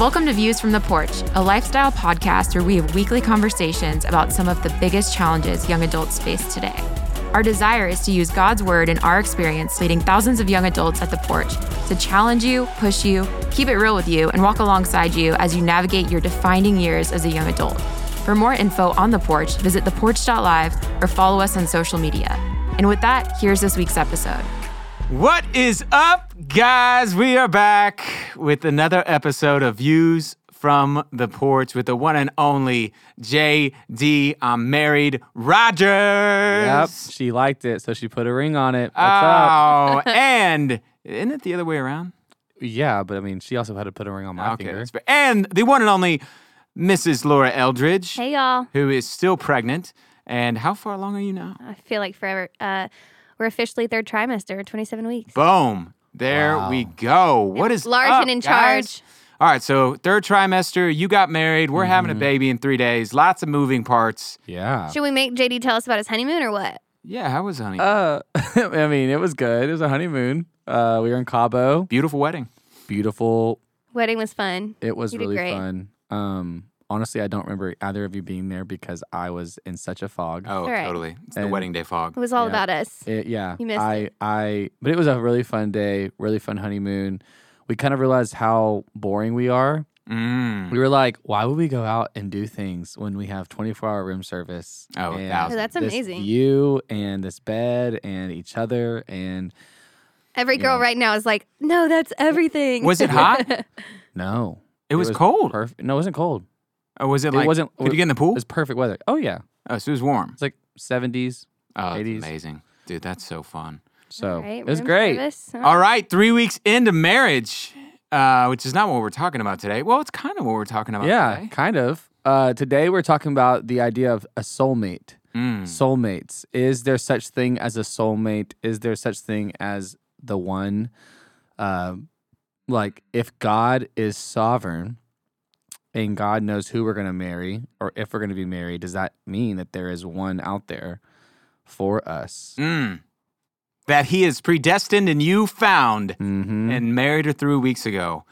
Welcome to Views from the Porch, a lifestyle podcast where we have weekly conversations about some of the biggest challenges young adults face today. Our desire is to use God's word and our experience leading thousands of young adults at the porch to challenge you, push you, keep it real with you, and walk alongside you as you navigate your defining years as a young adult. For more info on the porch, visit theporch.live or follow us on social media. And with that, here's this week's episode. What is up, guys? We are back with another episode of Views from the Porch with the one and only JD. I'm married, Rogers. Yep, she liked it, so she put a ring on it. What's up? Oh, and isn't it the other way around? Yeah, but I mean, she also had to put a ring on my finger. that's fair. And the one and only Mrs. Laura Eldridge, Hey y'all. who is still pregnant. And how far along are you now? I feel like forever. Uh, we're officially third trimester, 27 weeks. Boom. There Wow. we go. What is Large up, and in guys? charge. All right, so third trimester, you got married. We're having a Mm-hmm. baby in three days. Lots of moving parts. Yeah. Should we make JD tell us about his honeymoon or what? Yeah, how was honey? Uh, I mean, it was good. It was a honeymoon. Uh, we were in Cabo. Beautiful wedding. Beautiful. Wedding was fun. It was You really fun. Um, honestly, I don't remember either of you being there because I was in such a fog. Oh, all right. totally. It's the wedding day fog. It was all Yeah. about us. It, yeah, You missed I, it. I, but it was a really fun day, really fun honeymoon. We kind of realized how boring we are. Mm. We were like, why would we go out and do things when we have 24 hour room service? Oh, and. That's this amazing. You and this bed and each other and Every girl Yeah. right now is like, no, that's everything. Was it hot? no, It was cold. Perfect. No, it wasn't cold. Or was it It like, wasn't- could you get in the pool? It was perfect weather. Oh yeah, oh, so it was warm. it's like 70s. Oh, 80s. amazing. Dude, that's so fun. So All right, it was great. service. All right, three weeks into marriage, uh, which is not what we're talking about today. Well, it's kind of what we're talking about Yeah, today. kind of. Uh, today we're talking about the idea of a soulmate. Mm. Soulmates. Is there such thing as a soulmate? Is there such thing as the one? Um, like if God is sovereign and God knows who we're going to marry or if we're going to be married, does that mean that there is one out there for us? Mm. That he is predestined and you found Mm-hmm. and married her three weeks ago.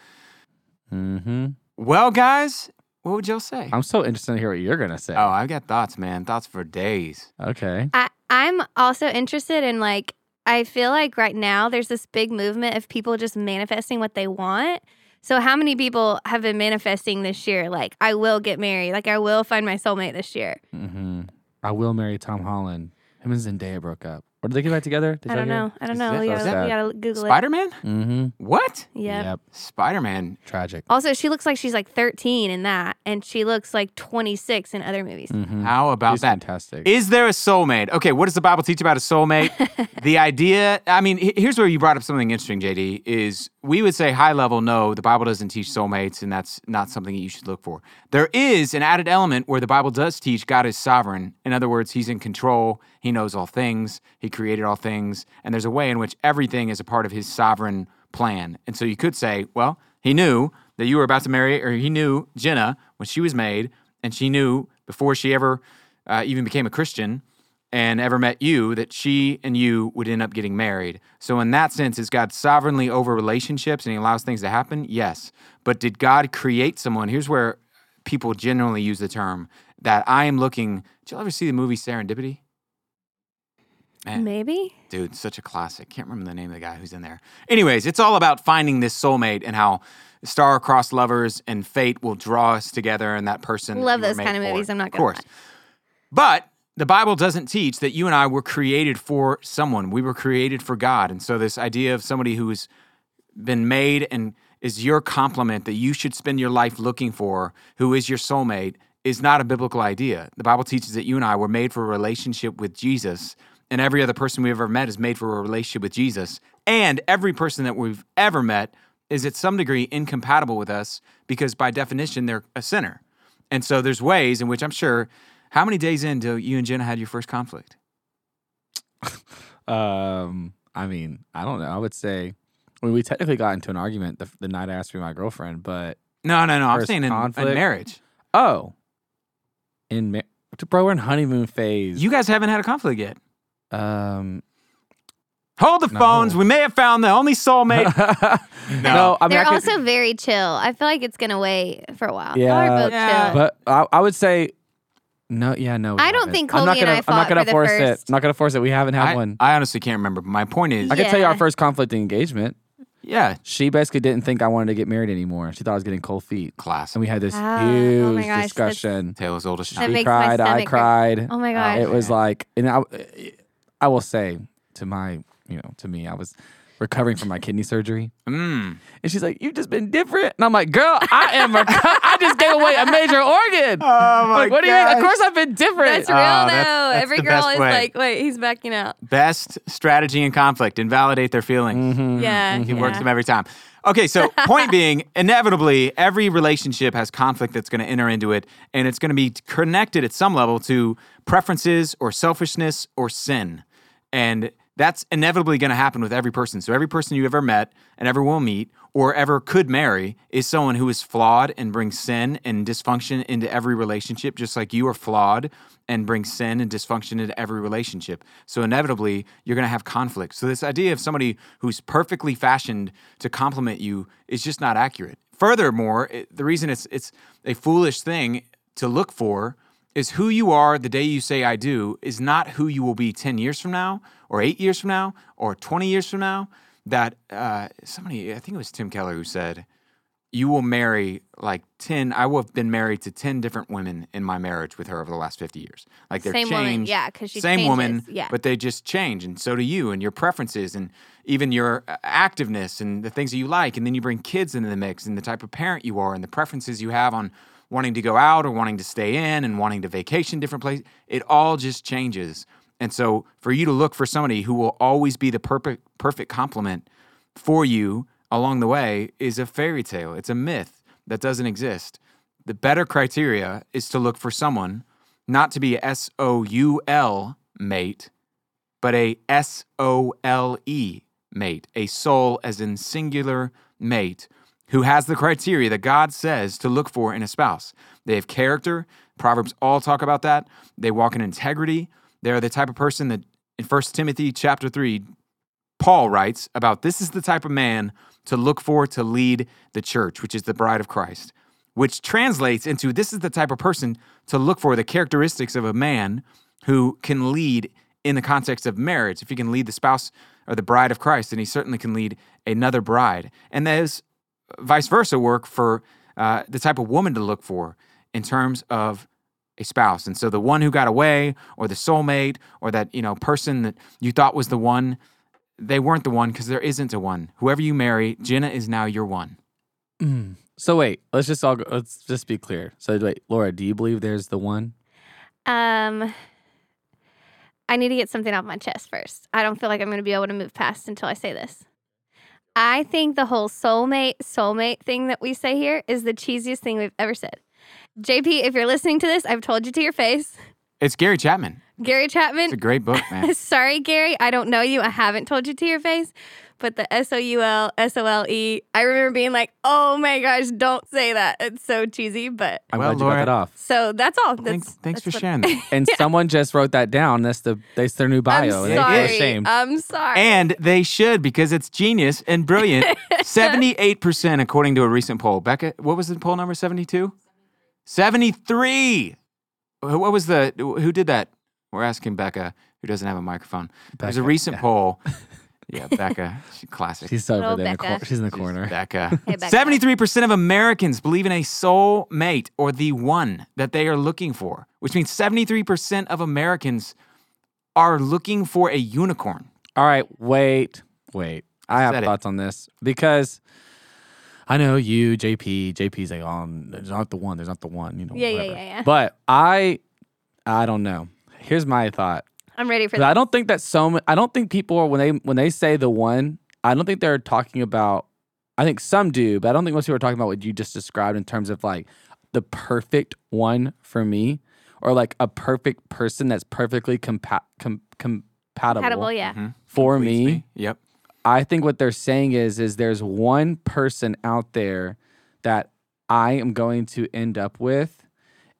mm-hmm. Well, guys, what would y'all say? I'm so interested to hear what you're going to say. Oh, I've got thoughts, man. Thoughts for days. okay. I, I'm also interested in like, I feel like right now there's this big movement of people just manifesting what they want. So, how many people have been manifesting this year? Like, I will get married. Like, I will find my soulmate this year. Mm-hmm. I will marry Tom Holland. Him and Zendaya broke up. Or did they get back together? Did I don't hear? know. I don't know. that We so gotta, sad? we gotta Google it. Spider Man? Mm-hmm. What? Yeah. Yep. Spider Man. Tragic. Also, she looks like she's like 13 in that, and she looks like 26 in other movies. Mm-hmm. How about She's that? fantastic. Is there a soulmate? Okay, what does the Bible teach about a soulmate? the idea, I mean, he- here's where you brought up something interesting, JD, is we would say high level, no, the Bible doesn't teach soulmates, and that's not something that you should look for. There is an added element where the Bible does teach God is sovereign. In other words, he's in control, he knows all things, he created all things, and there's a way in which everything is a part of his sovereign plan. And so you could say, well, he knew that you were about to marry, or he knew Jenna when she was made, and she knew before she ever uh, even became a Christian and ever met you that she and you would end up getting married. So, in that sense, is God sovereignly over relationships and he allows things to happen? Yes. But did God create someone? Here's where people generally use the term that I am looking. Did y'all ever see the movie Serendipity? Man, Maybe. dude, such a classic. Can't remember the name of the guy who's in there. Anyways, it's all about finding this soulmate and how star-crossed lovers and fate will draw us together and that person. Love those kind of movies, I'm not gonna Of course. But the Bible doesn't teach that you and I were created for someone. We were created for God. And so this idea of somebody who's been made and is your complement that you should spend your life looking for, who is your soulmate, is not a biblical idea. The Bible teaches that you and I were made for a relationship with Jesus, and every other person we've ever met is made for a relationship with Jesus. And every person that we've ever met is at some degree incompatible with us because by definition they're a sinner. And so there's ways in which I'm sure how many days into you and Jenna had your first conflict? Um, I mean, I don't know. I would say, I mean, we technically got into an argument the, the night I asked to be my girlfriend, but No, no, no. I'm saying in, in marriage. oh, in ma- bro, we're in honeymoon phase. You guys haven't had a conflict yet. um, Hold the phones. We may have found the only soulmate. no. I mean, They're I could- also very chill. I feel like it's gonna wait for a while. Yeah, Y'all both Yeah. chill. But I, I would say, no, yeah, no. I don't haven't. think I'm not Colby and gonna, I I'm not gonna for the force first- it. I'm not gonna force it. We haven't had I, one. I honestly can't remember. But my point is, I can tell you our first conflict in engagement. yeah, She basically didn't think I wanted to get married anymore. She thought I was getting cold feet, class. and we had this ah, Oh, oh huge my gosh, that's- discussion. Taylor's oldest That child. She makes my cried. I stomach hurt. cried. oh my gosh. It was like, and I, I will say to my, you know, to me, I was recovering from my kidney surgery, Mm. and she's like, "You've just been different," and I'm like, "Girl, I am. A, I just gave away a major organ. Oh my like, what do you mean? Of course, I've been different. That's real Oh, though. that's- that's Every the girl is way. like, wait, he's backing out. Best strategy in conflict: invalidate their feelings. Mhm. Yeah. It yeah. works them every time. Okay, so point being, inevitably, every relationship has conflict that's going to enter into it, and it's going to be connected at some level to preferences or selfishness or sin. And that's inevitably going to happen with every person. So every person you ever met and ever will meet or ever could marry is someone who is flawed and brings sin and dysfunction into every relationship, just like you are flawed and bring sin and dysfunction into every relationship. So inevitably, you're going to have conflict. So this idea of somebody who's perfectly fashioned to complement you is just not accurate. Furthermore, it, the reason it's it's a foolish thing to look for is who you are the day you say I do is not who you will be 10 years from now or 8 years from now or 20 years from now that uh, somebody I think it was Tim Keller who said you will marry like 10 I will have been married to 10 different women in my marriage with her over the last 50 years like they're Same changed woman, yeah, 'cause she same woman yeah. but they just change and so do you and your preferences and even your uh, activeness and the things that you like and then you bring kids into the mix and the type of parent you are and the preferences you have on wanting to go out or wanting to stay in and wanting to vacation different places it all just changes. And so for you to look for somebody who will always be the perfect perfect complement for you along the way is a fairy tale. It's a myth that doesn't exist. The better criteria is to look for someone not to be a S O U L mate, but a S O L E mate, a soul as in singular mate, who has the criteria that God says to look for in a spouse. They have character. Proverbs all talk about that. They walk in integrity. They're the type of person that in 1 Timothy chapter 3, Paul writes about this is the type of man to look for to lead the church, which is the bride of Christ, which translates into this is the type of person to look for the characteristics of a man who can lead in the context of marriage. If he can lead the spouse or the bride of Christ, then he certainly can lead another bride. And there's vice versa work for uh, the type of woman to look for in terms of a spouse. And so the one who got away or the soulmate or that, you know, person that you thought was the one, they weren't the one because there isn't a one. Whoever you marry, Jenna is now your one. So wait, let's just all go, let's just be clear. So wait, Laura, do you believe there's the one? Um, I need to get something off my chest first. I don't feel like I'm going to be able to move past until I say this. I think the whole soulmate, soulmate thing that we say here is the cheesiest thing we've ever said. JP, if you're listening to this, I've told you to your face. It's Gary Chapman. Gary Chapman. It's a great book, man. sorry, Gary, I don't know you. I haven't told you to your face. But the S O U L S O L E, I remember being like, oh my gosh, don't say that. It's so cheesy. But I'm Well, glad you got Laura- that off. so that's all. That's, thanks thanks that's for what- sharing that. And someone just wrote that down. That's the that's their new bio. I'm and they're sorry. ashamed. I'm sorry. And they should because it's genius and brilliant. 78% according to a recent poll. Becca, what was the poll number? 72? 73. Who- What was the who did that? We're asking Becca, who doesn't have a microphone. There's a recent yeah. poll. Yeah, Becca, she's classic. She's over Little there. In the Becca. cor- she's in the corner. Becca. Hey, Becca. 73% of Americans believe in a soul mate or the one that they are looking for, which means 73% of Americans are looking for a unicorn. All right, wait, wait. I have Said it. thoughts on this because I know you, JP. JP's like, oh, there's not the one. There's not the one. You know. Yeah, yeah, whatever. yeah, yeah. But I, I don't know. Here's my thought. I'm ready for that. I don't think that so. ma- I don't think people are when they when they say the one. I don't think they're talking about. I think some do, but I don't think most people are talking about what you just described in terms of like the perfect one for me, or like a perfect person that's perfectly compa- com- compatible, Compatible, yeah. Mhm. for Completes me. Yep. I think what they're saying is is there's one person out there that I am going to end up with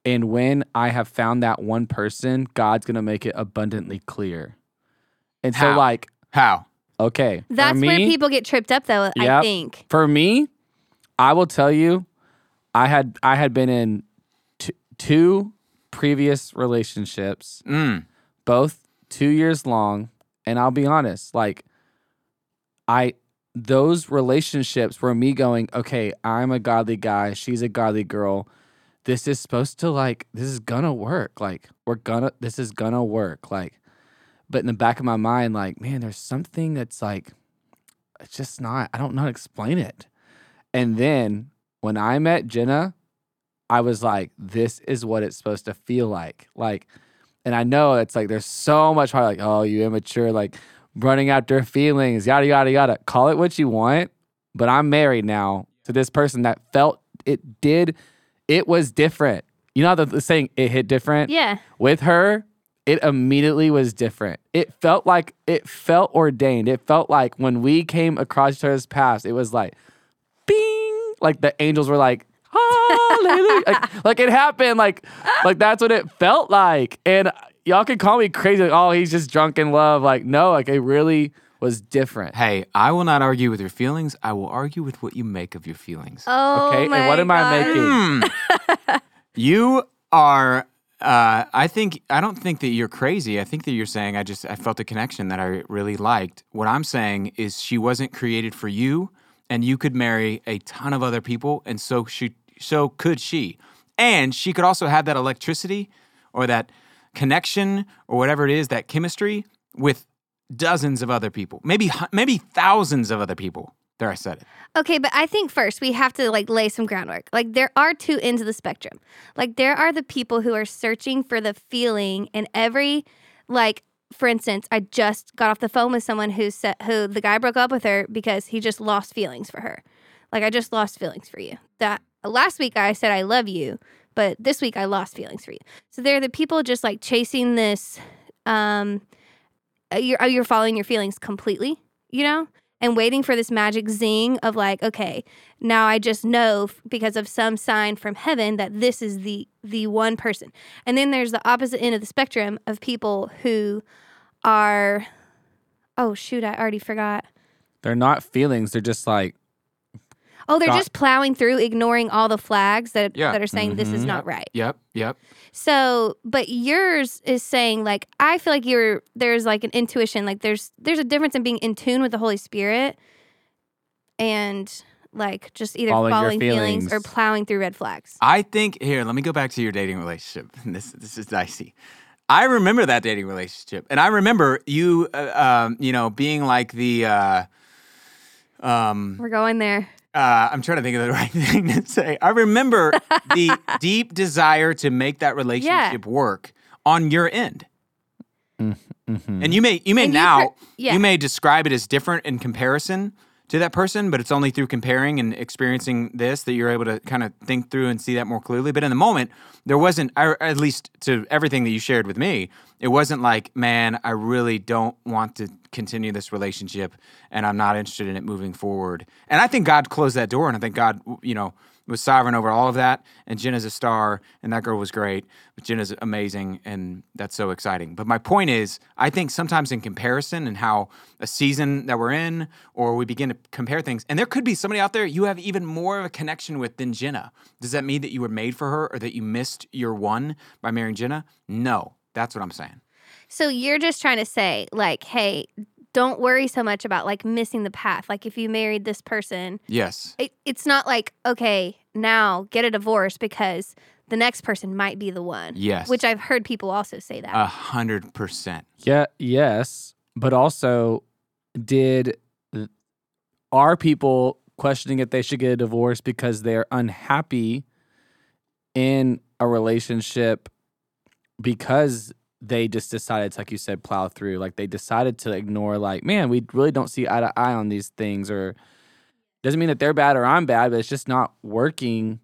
and when I have found that one person, God's going to make it abundantly clear. And so like How? Okay. for That's where people get tripped up, though. I think. For me, I will tell you, I had I had been in t- two previous relationships, Mm. both two years long, and I'll be honest, like I those relationships were me going, okay, I'm a godly guy, she's a godly girl. This is supposed to like this is gonna work. Like we're gonna this is gonna work. Like but in the back of my mind, like, man, there's something that's like it's just not I don't know how to explain it. And then when I met Jenna, I was like, this is what it's supposed to feel like. Like, and I know it's like there's so much hard, like, oh, you immature, like running after feelings, yada yada yada. Call it what you want, but I'm married now to this person that felt it did, it was different. You know how the, saying it hit different? Yeah. with her, it immediately was different. It felt like it felt ordained. It felt like when we came across each other's paths, it was like, bing, like the angels were like, hallelujah, like, like it happened, like, like that's what it felt like. And y'all can call me crazy, like, oh, he's just drunk in love. Like, no, like it really was different. Hey, I will not argue with your feelings. I will argue with what you make of your feelings. Oh, Okay, and my what am I making? Hmm. you are. Uh, I think I don't think that you're crazy. I think that you're saying I just I felt a connection that I really liked. What I'm saying is she wasn't created for you, and you could marry a ton of other people, and so she so could she, and she could also have that electricity or that connection or whatever it is that chemistry with dozens of other people, maybe maybe thousands of other people. There, I said it. Okay, but I think first we have to like lay some groundwork. Like there are two ends of the spectrum. Like there are the people who are searching for the feeling and every like for instance, I just got off the phone with someone who said who the guy broke up with her because he just lost feelings for her. Like I just lost feelings for you. That last week I said I love you, but this week I lost feelings for you. So they're the people just like chasing this um you're uh, you're following your feelings completely, you know? And waiting for this magic zing of like, okay, now I just know because of some sign from heaven that this is the the one person. And then there's the opposite end of the spectrum of people who are oh shoot, I already forgot. They're not feelings. They're just like, Oh, they're Got- just plowing through, ignoring all the flags that Yeah. that are saying this is not right. Yep, yep. So, but yours is saying like I feel like you're there's like an intuition, like there's there's a difference in being in tune with the Holy Spirit and like just either Following following feelings. or plowing through red flags. I think here, let me go back to your dating relationship. This this is dicey. I remember that dating relationship, and I remember you, uh, um, you know, being like the. Uh, um, We're going there. Uh, I'm trying to think of the right thing to say. I remember the deep desire to make that relationship work on your end, mhm. and you may you may And you now per- yeah. you may describe it as different in comparison to that person, but it's only through comparing and experiencing this that you're able to kind of think through and see that more clearly. But in the moment, there wasn't, at least to everything that you shared with me, it wasn't like, man, I really don't want to continue this relationship and I'm not interested in it moving forward. And I think God closed that door, and I think God, you know, was sovereign over all of that. And Jenna's a star, and that girl was great. But Jenna's amazing, and that's so exciting. But my point is, I think sometimes in comparison and how a season that we're in, or we begin to compare things, and there could be somebody out there you have even more of a connection with than Jenna. Does that mean that you were made for her, or that you missed your one by marrying Jenna? No, that's what I'm saying. So you're just trying to say like, hey, don't worry so much about like missing the path. Like if you married this person, Yes. it, it's not like okay, now get a divorce because the next person might be the one. Yes. Which I've heard people also say that. A hundred percent. Yeah, yes, but also did are people questioning if they should get a divorce because they're unhappy in a relationship because they just decided, like you said, plow through. Like they decided to ignore, like, man, we really don't see eye to eye on these things, or doesn't mean that they're bad or I'm bad, but it's just not working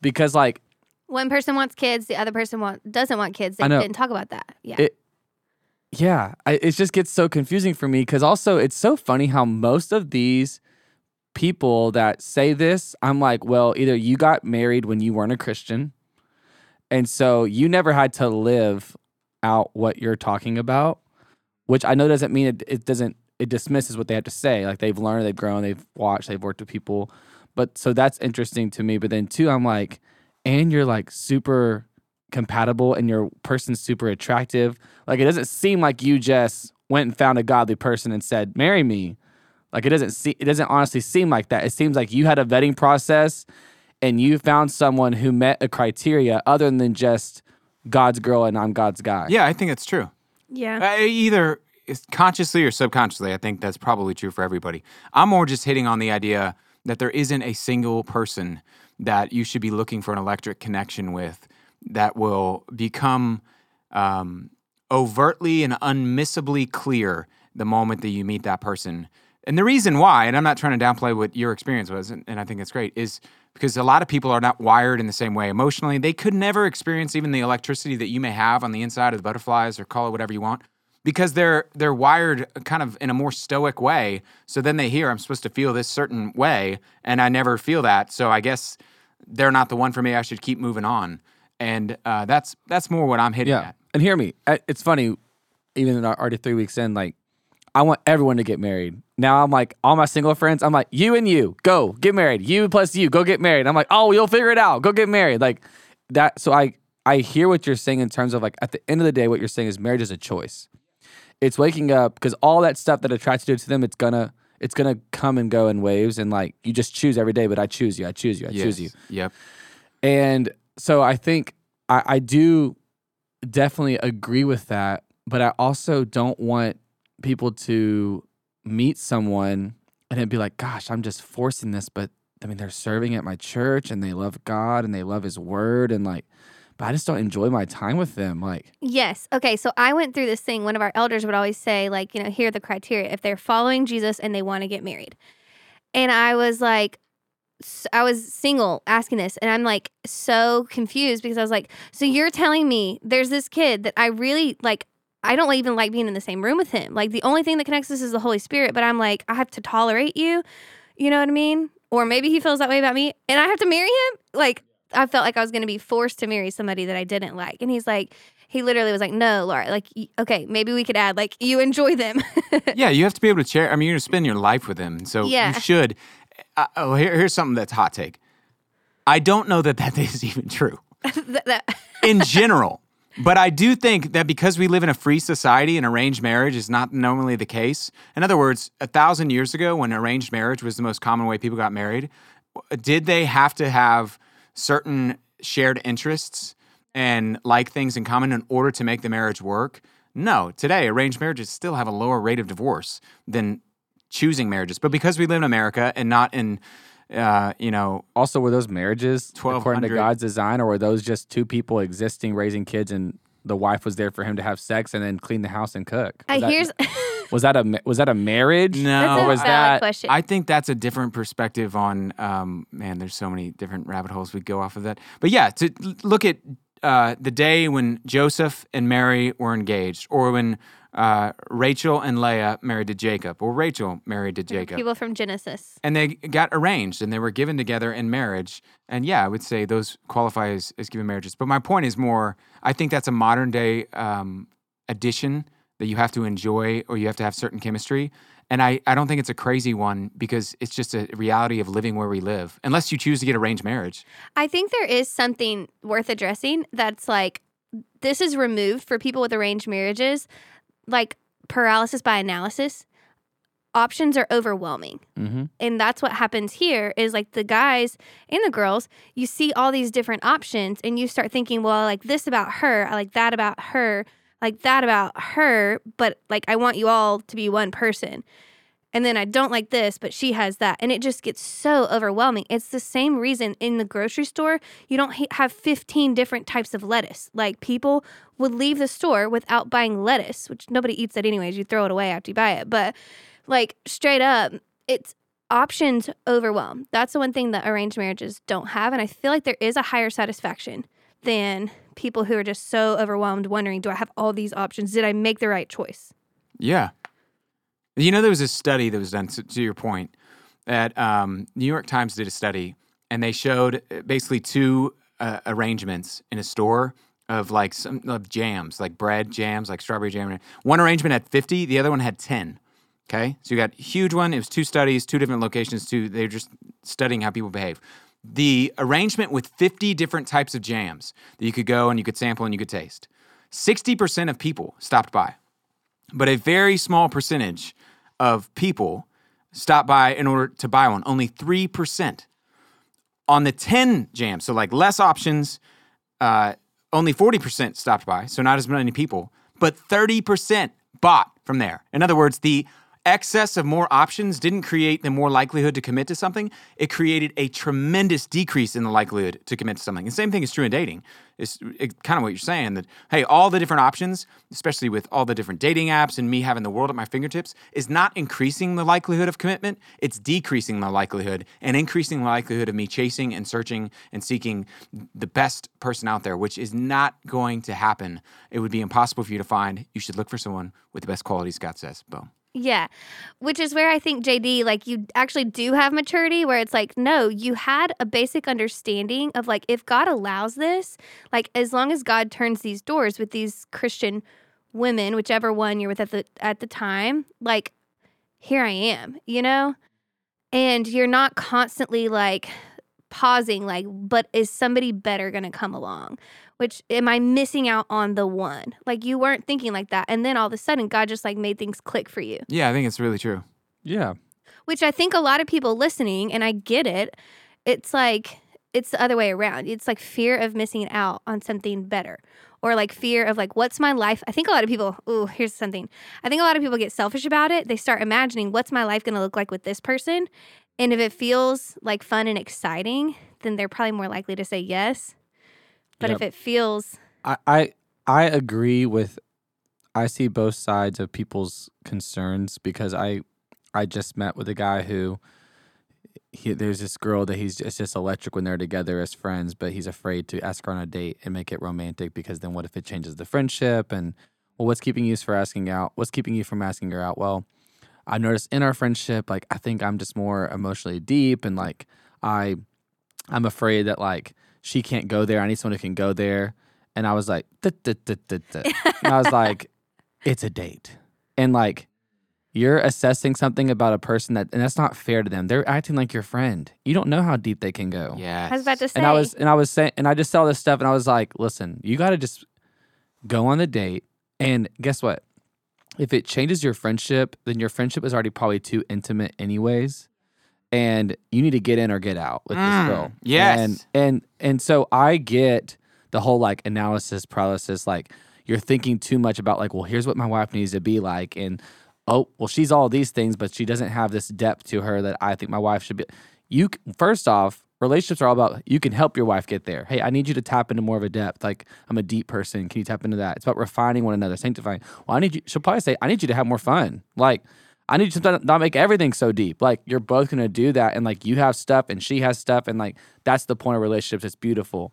because, like, One person wants kids, the other person want, doesn't want kids. They I know. didn't talk about that. Yeah. It, yeah, I, it just gets so confusing for me because also it's so funny how most of these people that say this, I'm like, well, either you got married when you weren't a Christian, and so you never had to live out what you're talking about, which I know doesn't mean it, it doesn't it dismisses what they have to say. Like they've learned, they've grown, they've watched, they've worked with people. But so that's interesting to me. But then two, I'm like, and you're like super compatible and your person's super attractive. Like it doesn't seem like you just went and found a godly person and said, "Marry me." Like it doesn't see it doesn't honestly seem like that. It seems like you had a vetting process and you found someone who met a criteria other than just God's girl and I'm God's guy. Yeah, I think it's true. Yeah. Uh, either consciously or subconsciously, I think that's probably true for everybody. I'm more just hitting on the idea that there isn't a single person that you should be looking for an electric connection with that will become um, overtly and unmissably clear the moment that you meet that person. And the reason why, and I'm not trying to downplay what your experience was, and, and I think it's great, is because a lot of people are not wired in the same way emotionally. They could never experience even the electricity that you may have on the inside of the butterflies, or call it whatever you want, because they're they're wired kind of in a more stoic way. So then they hear I'm supposed to feel this certain way, and I never feel that. So I guess they're not the one for me. I should keep moving on. And uh, that's that's more what I'm hitting Yeah. at. And hear me. It's funny, even already three weeks in, like I want everyone to get married. Now I'm like, all my single friends, I'm like, you and you, go get married. You plus you, go get married. I'm like, oh, you'll figure it out. Go get married. Like that. So I I hear what you're saying in terms of like at the end of the day, what you're saying is marriage is a choice. It's waking up because all that stuff that attracts you do to them, it's gonna it's gonna come and go in waves, and like you just choose every day. But I choose you. I choose you. I choose you. Yep. And so I think I, I do definitely agree with that, but I also don't want people to meet someone and it'd be like, gosh, I'm just forcing this, but I mean, they're serving at my church and they love God and they love His Word and like, but I just don't enjoy my time with them. Like, Yes. Okay. So I went through this thing. One of our elders would always say, like, you know, here are the criteria if they're following Jesus and they want to get married. And I was like, I was single asking this, and I'm like so confused because I was like, so you're telling me there's this kid that I really like. I don't even like being in the same room with him. Like the only thing that connects us is the Holy Spirit, but I'm like, I have to tolerate you. You know what I mean? Or maybe he feels that way about me and I have to marry him? Like I felt like I was going to be forced to marry somebody that I didn't like. And he's like, he literally was like, no, Laura, like, okay, maybe we could add, like, you enjoy them. yeah, you have to be able to share. I mean, you're going to spend your life with them, so Yeah. you should. Uh, oh, here, here's something that's hot take. I don't know that that is even true That- that- in general, but I do think that because we live in a free society and arranged marriage is not normally the case. In other words, a thousand years ago, when arranged marriage was the most common way people got married, did they have to have certain shared interests and like things in common in order to make the marriage work? No. Today, arranged marriages still have a lower rate of divorce than choosing marriages. But because we live in America and not in, uh, you know, also, were those marriages according to God's design, or were those just two people existing, raising kids, and the wife was there for him to have sex and then clean the house and cook? I Was that- here's Was that a was that a marriage? No. that's Or a was valid that- question. I think that's a different perspective on. Um, man, there's so many different rabbit holes we go off of that. But yeah, to look at uh, the day when Joseph and Mary were engaged, or when uh, Rachel and Leah married to Jacob, or Rachel married to Jacob, people from Genesis. and they got arranged and they were given together in marriage. And yeah, I would say those qualify as, as given marriages. But my point is more. I think that's a modern day um, addition that you have to enjoy or you have to have certain chemistry. And I, I don't think it's a crazy one because it's just a reality of living where we live, unless you choose to get arranged marriage. I think there is something worth addressing that's like this is removed for people with arranged marriages, like paralysis by analysis. Options are overwhelming. Mm-hmm. And that's what happens here is like the guys and the girls, you see all these different options and you start thinking, well, I like this about her, I like that about her, like that about her, but like I want you all to be one person. And then I don't like this, but she has that. And it just gets so overwhelming. It's the same reason in the grocery store, you don't ha- have 15 different types of lettuce. Like people would leave the store without buying lettuce, which nobody eats that anyways. You throw it away after you buy it. But like straight up, it's options overwhelm. That's the one thing that arranged marriages don't have. And I feel like there is a higher satisfaction than people who are just so overwhelmed, wondering, do I have all these options? Did I make the right choice? Yeah. You know, there was a study that was done, to, to your point, that um, New York Times did a study and they showed uh, basically two uh, arrangements in a store of like some of jams, like bread jams, like strawberry jam. One arrangement had 50, the other one had 10. Okay, so you got huge one. It was two studies, two different locations. Two, they're just studying how people behave. The arrangement with 50 different types of jams that you could go and you could sample and you could taste. 60% of people stopped by, but a very small percentage of people stop by in order to buy one. Only 3%. On the 10 jams, so like less options, uh, only 40% stopped by, so not as many people, but 30% bought from there. In other words, the excess of more options didn't create the more likelihood to commit to something. It created a tremendous decrease in the likelihood to commit to something. The same thing is true in dating. It's it, kind of what you're saying that, hey, all the different options, especially with all the different dating apps and me having the world at my fingertips, is not increasing the likelihood of commitment. It's decreasing the likelihood and increasing the likelihood of me chasing and searching and seeking the best person out there, which is not going to happen. It would be impossible for you to find. You should look for someone with the best qualities, Scott says. Boom. Yeah. Which is where I think JD like you actually do have maturity where it's like no, you had a basic understanding of like if God allows this, like as long as God turns these doors with these Christian women, whichever one you're with at the at the time, like here I am, you know? And you're not constantly like pausing like but is somebody better going to come along? which am I missing out on the one? Like you weren't thinking like that. And then all of a sudden, God just like made things click for you. Yeah, I think it's really true. Yeah. Which I think a lot of people listening, and I get it, it's like, it's the other way around. It's like fear of missing out on something better or like fear of like what's my life i think a lot of people oh here's something i think a lot of people get selfish about it they start imagining what's my life going to look like with this person and if it feels like fun and exciting then they're probably more likely to say yes but Yep. if it feels I, I I agree with I see both sides of people's concerns because I I just met with a guy who he, there's this girl that he's just, just electric when they're together as friends, but he's afraid to ask her on a date and make it romantic because then what if it changes the friendship and well what's keeping you for asking out? What's keeping you from asking her out? Well, I noticed in our friendship like I think I'm just more emotionally deep and like I I'm afraid that like she can't go there. I need someone who can go there. And I was like, "Duh, duh, duh, duh, duh." and I was like, it's a date. And like, you're assessing something about a person that, and that's not fair to them. They're acting like your friend. You don't know how deep they can go. Yeah. I was about to say And I was, and I was saying, and I just saw this stuff, and I was like, listen, you got to just go on the date. And guess what? If it changes your friendship, then your friendship is already probably too intimate, anyways. And you need to get in or get out with Mm, this girl. yes. And and and so I get the whole like analysis paralysis, like you're thinking too much about like, well, here's what my wife needs to be like, and oh, well, she's all these things, but she doesn't have this depth to her that I think my wife should be. You first off, relationships are all about you can help your wife get there. Hey, I need you to tap into more of a depth. Like I'm a deep person. Can you tap into that? It's about refining one another, sanctifying. Well, I need you. She'll probably say, I need you to have more fun. Like I need you to not make everything so deep. Like you're both gonna do that, and like you have stuff and she has stuff, and like that's the point of relationships. It's beautiful,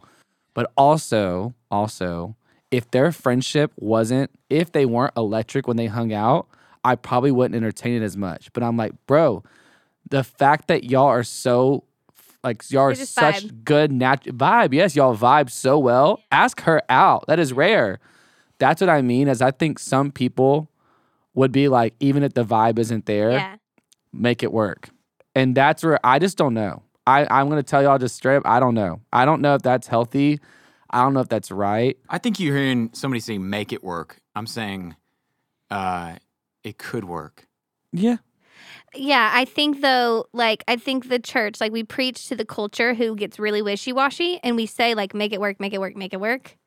but also, also, if their friendship wasn't, if they weren't electric when they hung out, I probably wouldn't entertain it as much. But I'm like, bro, the fact that y'all are so like y'all are such vibe. good natural vibe. Yes, y'all vibe so well. Ask her out. That is rare. That's what I mean. Is I think some people would be like, even if the vibe isn't there, yeah. make it work. And that's where I just don't know. I, I'm gonna tell y'all just straight up, I don't know. I don't know if that's healthy. I don't know if that's right. I think you're hearing somebody say make it work. I'm saying uh, it could work. Yeah. Yeah, I think though, like I think the church, like we preach to the culture who gets really wishy washy, and we say like make it work, make it work, make it work,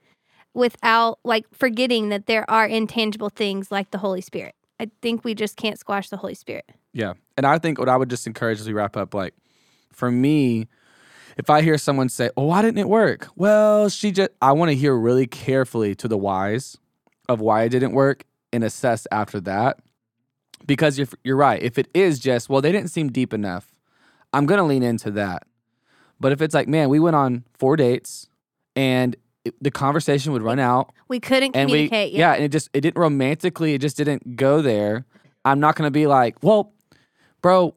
without like forgetting that there are intangible things like the Holy Spirit. I think we just can't squash the Holy Spirit. Yeah. And I think what I would just encourage as we wrap up, like for me, if I hear someone say, Oh, why didn't it work? Well, she just I want to hear really carefully to the whys of why it didn't work and assess after that. Because you're you're right. If it is just, well, they didn't seem deep enough, I'm gonna lean into that. But if it's like, man, we went on four dates and it, the conversation would run out We couldn't and we communicate. yeah. and it just it didn't romantically it just didn't go there i'm not gonna be like well bro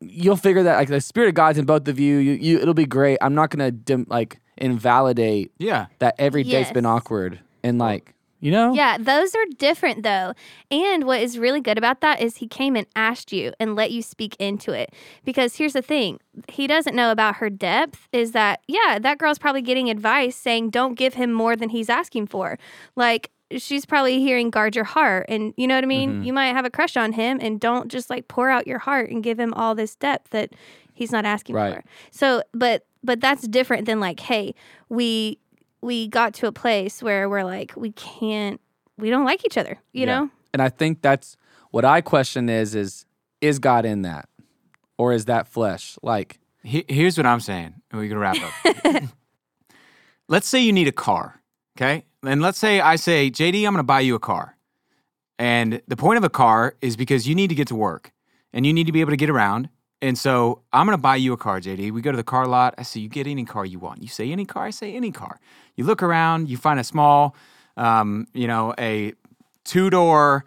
you'll figure that like the spirit of god's in both of you you, you it'll be great i'm not gonna dim, like invalidate Yeah. that every date's been awkward and like You know? Yeah, those are different though. And what is really good about that is he came and asked you and let you speak into it. Because here's the thing he doesn't know about her depth is that, yeah, that girl's probably getting advice saying, don't give him more than he's asking for. Like, she's probably hearing guard your heart and you know what i mean Mhm. you might have a crush on him and don't just like pour out your heart and give him all this depth that he's not asking Right. for so but but that's different than like hey we we got to a place where we're like we can't we don't like each other you Yeah. know And I think that's what I question is is is God in that? Or is that flesh? Like He- Here's what I'm saying. We're gonna wrap up. let's say you need a car, okay? And let's say I say, JD, I'm gonna buy you a car. And the point of a car is because you need to get to work and you need to be able to get around. And so I'm gonna buy you a car, JD. We go to the car lot. I say, you get any car you want. You say any car. I say any car. You look around. You find a small, um, you know, a two door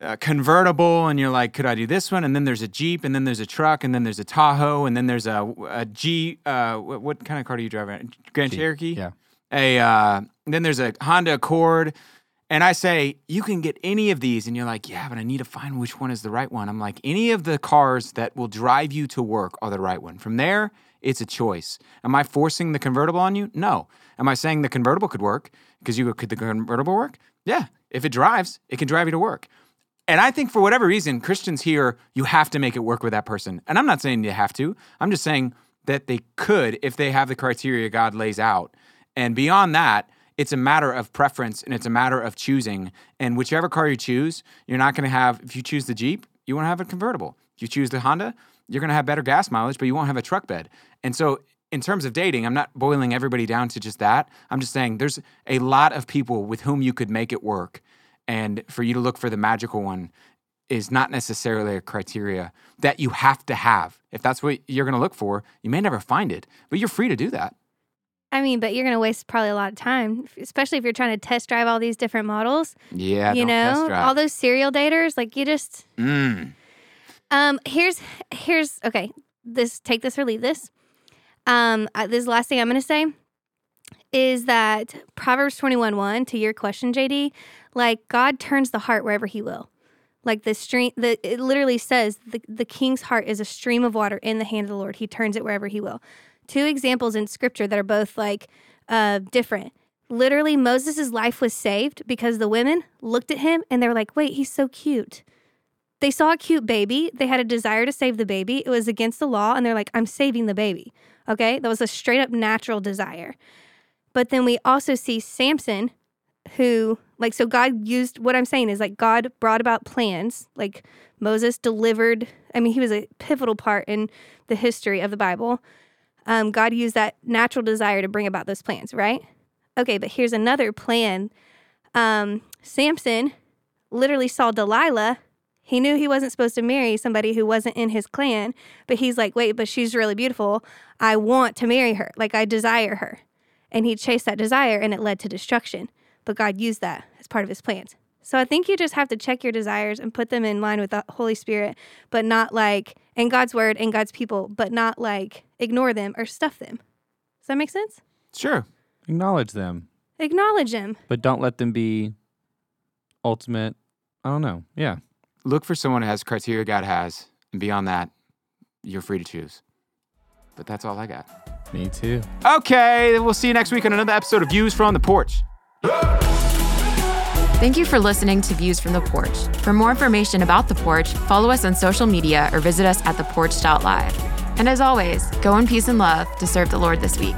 uh, convertible, and you're like, could I do this one? And then there's a Jeep, and then there's a truck, and then there's a Tahoe, and then there's a, a G. Uh, what, what kind of car do you drive? around? Grand Jeep, Cherokee. yeah. A uh, then there's a Honda Accord. And I say, you can get any of these. And you're like, yeah, but I need to find which one is the right one. I'm like, any of the cars that will drive you to work are the right one. From there, it's a choice. Am I forcing the convertible on you? No. Am I saying the convertible could work? Because you go, could the convertible work? Yeah. If it drives, it can drive you to work. And I think for whatever reason, Christians here, you have to make it work with that person. And I'm not saying you have to. I'm just saying that they could if they have the criteria God lays out. And beyond that, it's a matter of preference and it's a matter of choosing. And whichever car you choose, you're not going to have, if you choose the Jeep, you won't have a convertible. If you choose the Honda, you're going to have better gas mileage, but you won't have a truck bed. And so, in terms of dating, I'm not boiling everybody down to just that. I'm just saying there's a lot of people with whom you could make it work. And for you to look for the magical one is not necessarily a criteria that you have to have. If that's what you're going to look for, you may never find it, but you're free to do that. I mean but you're gonna waste probably a lot of time especially if you're trying to test drive all these different models Yeah, you know all those serial daters like you just Mm. Um, here's here's okay. This take this or leave this. Um, I, this last thing I'm gonna say is that Proverbs 21 1 to your question, JD, like God turns the heart wherever he will. Like the stream the it literally says the, the king's heart is a stream of water in the hand of the Lord. He turns it wherever he will. Two examples in scripture that are both like uh different. Literally, Moses' life was saved because the women looked at him and they were like, wait, he's so cute they saw a cute baby. They had a desire to save the baby. It was against the law, and they're like, I'm saving the baby. Okay. That was a straight up natural desire. But then we also see Samson, who, like, so God used what I'm saying is like God brought about plans. Like Moses delivered, I mean, he was a pivotal part in the history of the Bible. Um, God used that natural desire to bring about those plans, right? Okay. But here's another plan. Um, Samson literally saw Delilah he knew he wasn't supposed to marry somebody who wasn't in his clan, but he's like, wait, but she's really beautiful. I want to marry her. Like, I desire her. And he chased that desire and it led to destruction. But God used that as part of his plans. So I think you just have to check your desires and put them in line with the Holy Spirit, but not like, and God's word and God's people, but not like ignore them or stuff them. Does that make sense? Sure. acknowledge them, Acknowledge them. but don't let them be ultimate. I don't know. Yeah. Look for someone who has criteria God has, and beyond that, you're free to choose. But that's all I got. Me too. Okay, we'll see you next week on another episode of Views from the Porch. Thank you for listening to Views from the Porch. For more information about the porch, follow us on social media or visit us at theporch.live. And as always, go in peace and love to serve the Lord this week.